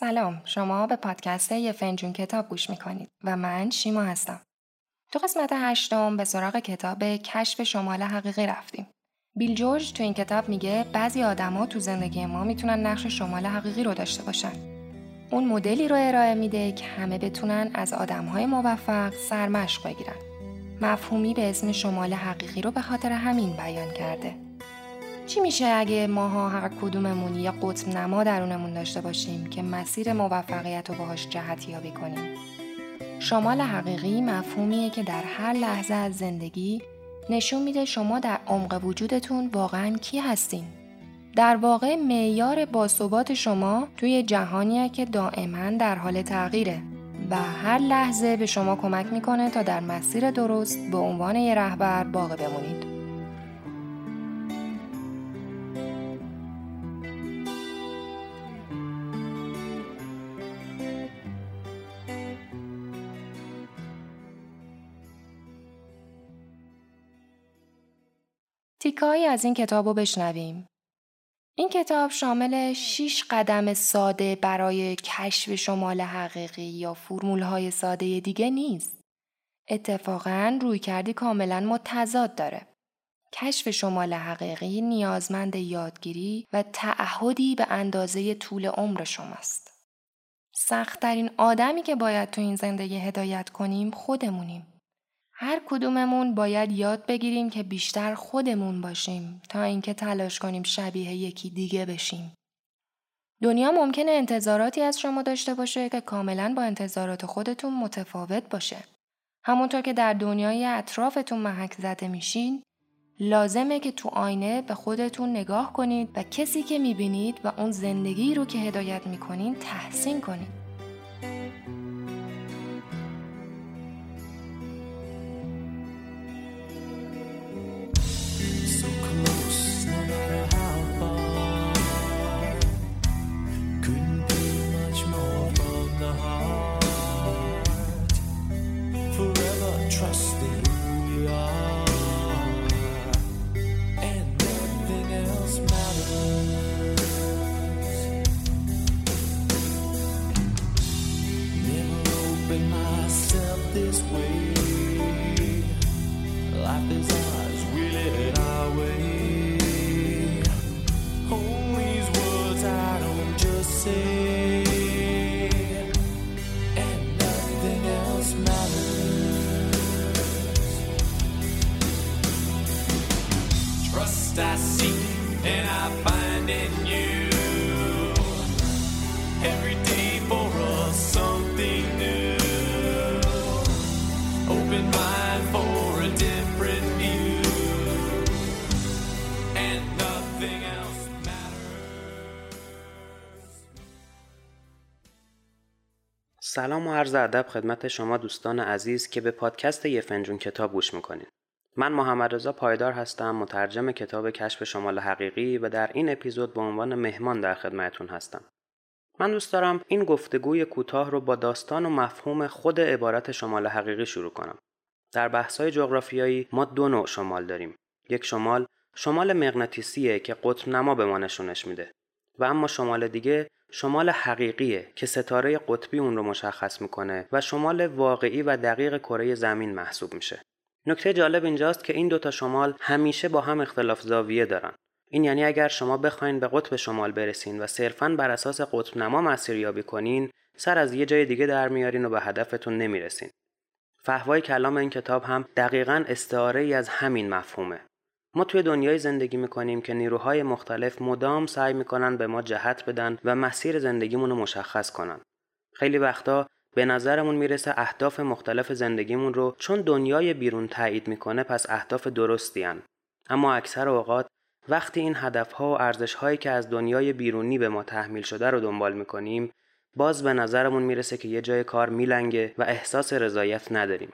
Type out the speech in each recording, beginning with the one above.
سلام شما به پادکست یه فنجون کتاب گوش می‌کنید و من شیما هستم. تو قسمت هشتم به سراغ کتاب کشف شمال حقیقی رفتیم. بیل جورج تو این کتاب میگه بعضی آدما تو زندگی ما می‌تونن نقش شمال حقیقی رو داشته باشن. اون مدلی رو ارائه میده که همه بتونن از آدمهای موفق سرمشق بگیرن. مفهومی به اسم شمال حقیقی رو به خاطر همین بیان کرده. چی میشه اگه ماها هر کدوممون یه قطب نما درونمون داشته باشیم که مسیر موفقیت رو باهاش جهت یابی کنیم؟ شمال حقیقی مفهومیه که در هر لحظه از زندگی نشون میده شما در عمق وجودتون واقعا کی هستین. در واقع معیار باثبات شما توی جهانیه که دائما در حال تغییره و هر لحظه به شما کمک می‌کنه تا در مسیر درست به عنوان یه رهبر باقی بمونید. تیکایی از این کتاب رو بشنویم. این کتاب شامل 6 قدم ساده برای کشف شمال حقیقی یا فرمول های ساده دیگه نیست. اتفاقا روی کردی کاملا متضاد داره. کشف شمال حقیقی نیازمند یادگیری و تعهدی به اندازه طول عمر شماست. سختترین آدمی که باید تو این زندگی هدایت کنیم خودمونیم. هر کدوممون باید یاد بگیریم که بیشتر خودمون باشیم تا اینکه تلاش کنیم شبیه یکی دیگه بشیم. دنیا ممکنه انتظاراتی از شما داشته باشه که کاملا با انتظارات خودتون متفاوت باشه. همونطور که در دنیای اطرافتون محک زده میشین، لازمه که تو آینه به خودتون نگاه کنید و کسی که می‌بینید و اون زندگی رو که هدایت می‌کنین تحسین کنید. we live our way. These words I don't just say, and nothing else matters. Trust I seek and I find in you. Every day for us something new. Open my سلام و عرض ادب خدمت شما دوستان عزیز که به پادکست یه فنجون کتاب گوش می‌کنید. من محمد رضا پایدار هستم مترجم کتاب کشف شمال حقیقی و در این اپیزود به عنوان مهمان در خدمتتون هستم. من دوست دارم این گفتگوی کوتاه رو با داستان و مفهوم خود عبارت شمال حقیقی شروع کنم. در بحث‌های جغرافیایی ما دو نوع شمال داریم. یک شمال شمال مغناطیسیه که قطب نما به ما نشونش میده و اما شمال دیگه شمال حقیقیه که ستاره قطبی اون رو مشخص می‌کنه و شمال واقعی و دقیق کره زمین محسوب میشه. نکته جالب اینجاست که این دوتا شمال همیشه با هم اختلاف زاویه دارن. این یعنی اگر شما بخواین به قطب شمال برسین و صرفاً بر اساس قطب نما مسیریابی کنین، سر از یه جای دیگه در میارین و به هدفتون نمی‌رسین. فهوای کلام این کتاب هم دقیقا استعاره ای از همین مفهومه. ما توی دنیای زندگی می‌کنیم که نیروهای مختلف مدام سعی می‌کنن به ما جهت بدن و مسیر زندگیمون رو مشخص کنن. خیلی وقتا به نظرمون می‌رسه اهداف مختلف زندگیمون رو چون دنیای بیرون تایید می‌کنه پس اهداف درستی هن. اما اکثر اوقات وقتی این هدفها و ارزشهایی که از دنیای بیرونی به ما تحمیل شده رو دنبال می‌کنیم باز به نظرمون می‌رسه که یه جای کار میلنگه و احساس رضایت نداریم.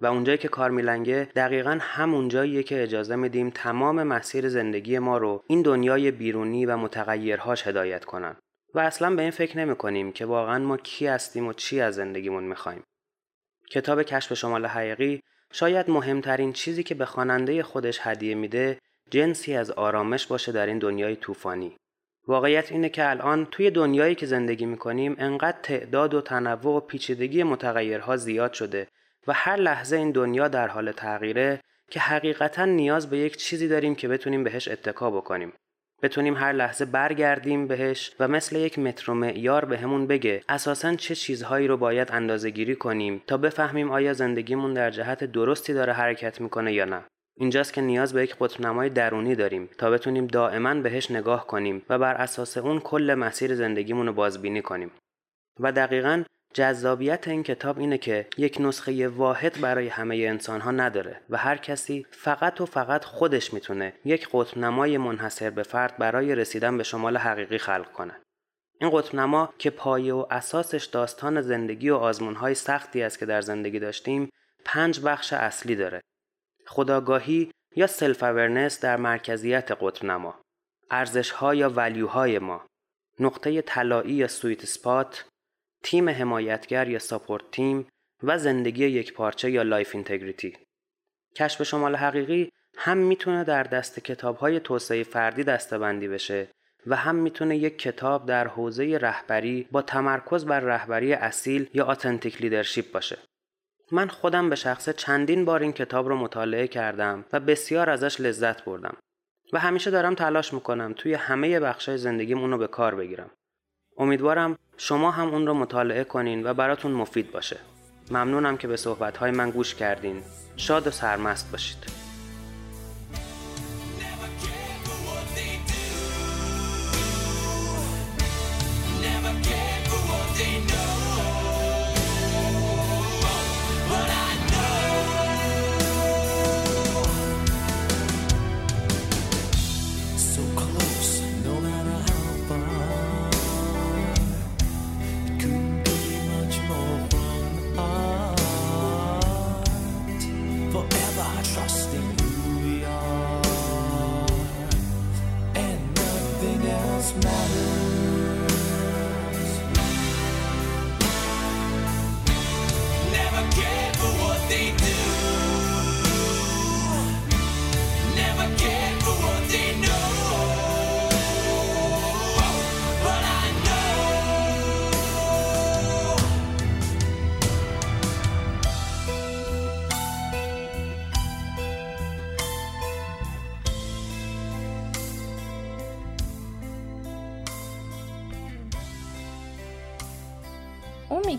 و اونجایی که کار میلنگه دقیقا همون جاییه که اجازه میدیم تمام مسیر زندگی ما رو این دنیای بیرونی و متغیرهاش هدایت کنن و اصلا به این فکر نمی کنیم که واقعا ما کی هستیم و چی از زندگیمون می‌خوایم. کتاب کشف شمال حقیقی شاید مهمترین چیزی که به خواننده خودش هدیه میده جنسی از آرامش باشه در این دنیای طوفانی واقعیت اینه که الان توی دنیایی که زندگی می‌کنیم انقدر تعداد و تنوع و پیچیدگی متغیرها زیاد شده و هر لحظه این دنیا در حال تغییره که حقیقتا نیاز به یک چیزی داریم که بتونیم بهش اتکا بکنیم. بتونیم هر لحظه برگردیم بهش و مثل یک متر و معیار بهمون بگه اساسا چه چیزهایی رو باید اندازه گیری کنیم تا بفهمیم آیا زندگیمون در جهت درستی داره حرکت می‌کنه یا نه. اینجاست که نیاز به یک قطب درونی داریم تا بتونیم دائما بهش نگاه کنیم و بر اساس اون کل مسیر زندگیمون رو بازبینی کنیم. و دقیقا جذابیت این کتاب اینه که یک نسخه واحد برای همه انسان ها نداره و هر کسی فقط و فقط خودش می‌تونه یک قطب نمای منحصر به فرد برای رسیدن به شمال حقیقی خلق کنه. این قطب نما که پایه و اساسش داستان زندگی و های سختی است که در زندگی داشتیم پنج بخش اصلی داره. خودآگاهی یا self-awareness در مرکزیت قطب نما. ارزش ها یا value های ما. نقطه طلایی یا sweet spot تیم حمایتگر یا support team و زندگی یکپارچه یا life integrity. کشف شمال حقیقی هم می‌تونه در دسته کتاب های توسعه فردی دسته‌بندی بشه و هم می‌تونه یک کتاب در حوزه رهبری با تمرکز بر رهبری اصیل یا authentic leadership باشه. من خودم به شخصه چندین بار این کتاب رو مطالعه کردم و بسیار ازش لذت بردم و همیشه دارم تلاش می‌کنم توی همه بخشای زندگیم اونو به کار بگیرم. امیدوارم شما هم اون رو مطالعه کنین و براتون مفید باشه. ممنونم که به صحبتهای من گوش کردین. شاد و سرمست باشید.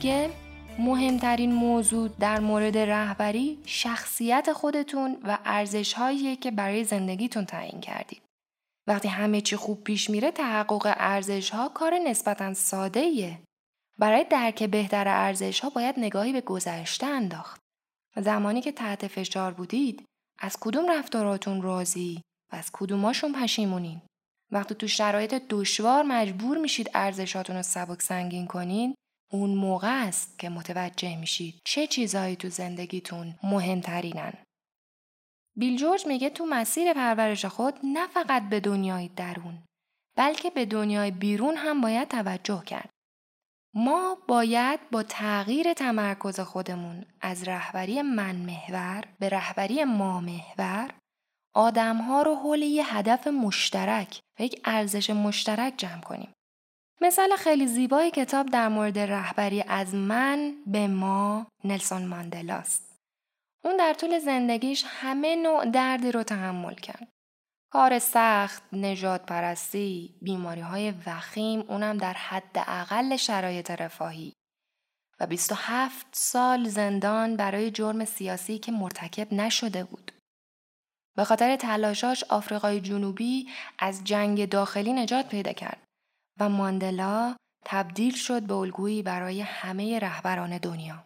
میگه مهمترین موضوع در مورد رهبری شخصیت خودتون و ارزش که برای زندگیتون تعیین کردید. وقتی همه چی خوب پیش میره تحقق ارزش ها کار نسبتا ساده ایه. برای درک بهتر ارزش ها باید نگاهی به گذشته انداخت. زمانی که تحت فشار بودید از کدوم رفتاراتون راضی و از کدوماشون پشیمونین. وقتی تو شرایط دشوار مجبور میشید ارزشاتون رو سبک سنگین کنین اون موقع است که متوجه میشید چه چیزهایی تو زندگیتون مهمترینن. بیل جورج میگه تو مسیر پرورش خود نه فقط به دنیای درون بلکه به دنیای بیرون هم باید توجه کرد. ما باید با تغییر تمرکز خودمون از رهبری من محور به رهبری ما محور آدمها رو حول یه هدف مشترک و یک ارزش مشترک جمع کنیم. مثال خیلی زیبای کتاب در مورد رهبری از من به ما نلسون ماندلاست. اون در طول زندگیش همه نوع دردی رو تحمل کرد. کار سخت، نجات پرستی، بیماری های وخیم اونم در حد اقل شرایط رفاهی و 27 سال زندان برای جرم سیاسی که مرتکب نشده بود. به خاطر تلاشاش آفریقای جنوبی از جنگ داخلی نجات پیدا کرد. و ماندلا تبدیل شد به الگویی برای همه رهبران دنیا.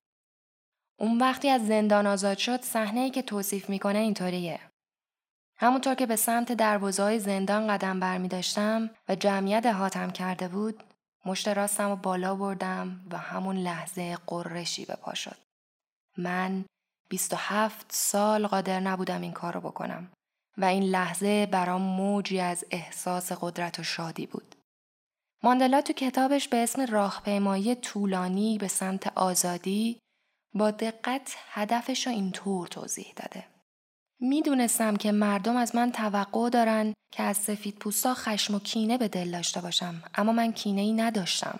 اون وقتی از زندان آزاد شد صحنه‌ای که توصیف می‌کنه اینطوریه. همونطور که به سمت دروازه‌های زندان قدم برمی داشتم و جمعیت هاتم کرده بود، مشت راستم و بالا بردم و همون لحظه قرشی به پا شد. من 27 سال قادر نبودم این کار رو بکنم و این لحظه برام موجی از احساس قدرت و شادی بود. ماندلا تو کتابش به اسم راهپیمایی طولانی به سمت آزادی با دقت هدفش رو اینطور توضیح داده. می‌دونستم که مردم از من توقع دارن که از سفید پوستا خشم و کینه به دل داشته باشم اما من کینه ای نداشتم.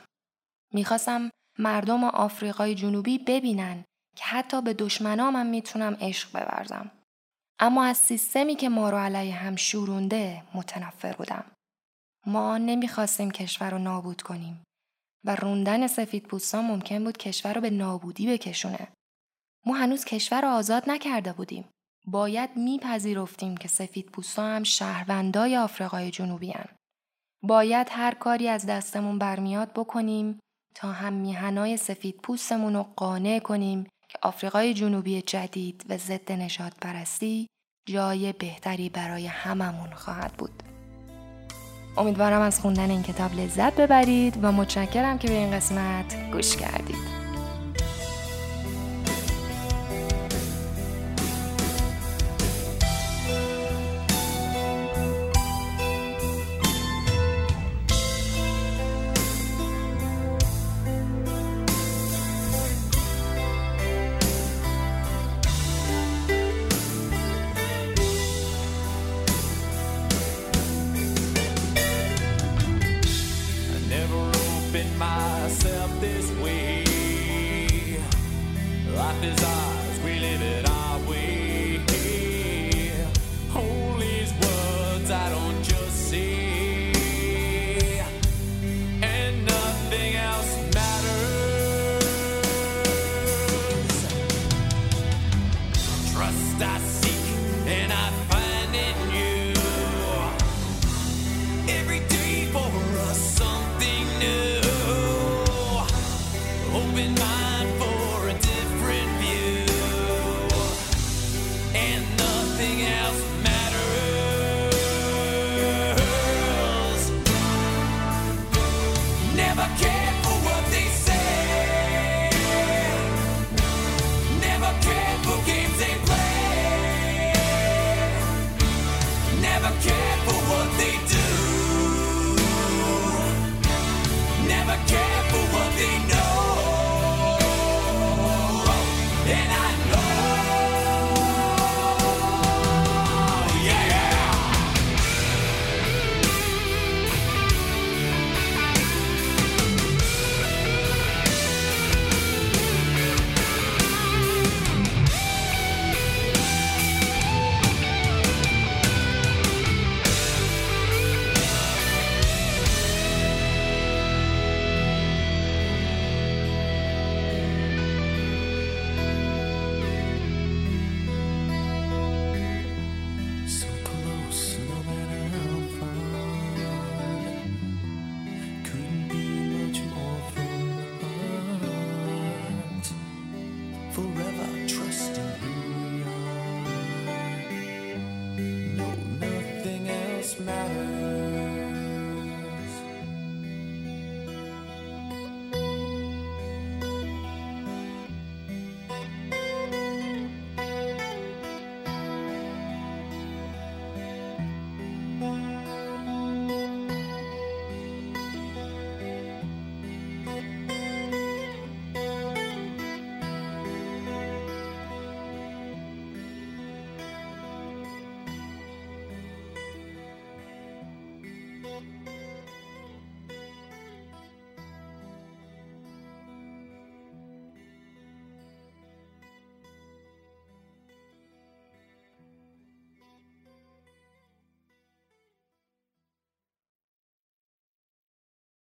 می‌خواستم مردم آفریقای جنوبی ببینن که حتی به دشمنامم می‌تونم عشق بورزم. اما از سیستمی که ما رو علیه هم شورونده متنفر بودم. ما نمی‌خواستیم کشور رو نابود کنیم و روندن سفید ممکن بود کشور رو به نابودی بکشونه. ما هنوز کشور رو آزاد نکرده بودیم. باید میپذیرفتیم که سفید پوستا هم شهروندای آفریقای جنوبی هن. باید هر کاری از دستمون برمیاد بکنیم تا هم میهنای سفید پوستمون رو قانع کنیم که آفریقای جنوبی جدید و ضد نشاد پرستی جای بهتری برای هممون خواهد بود. امیدوارم از خوندن این کتاب لذت ببرید و متشکرم که به این قسمت گوش کردید.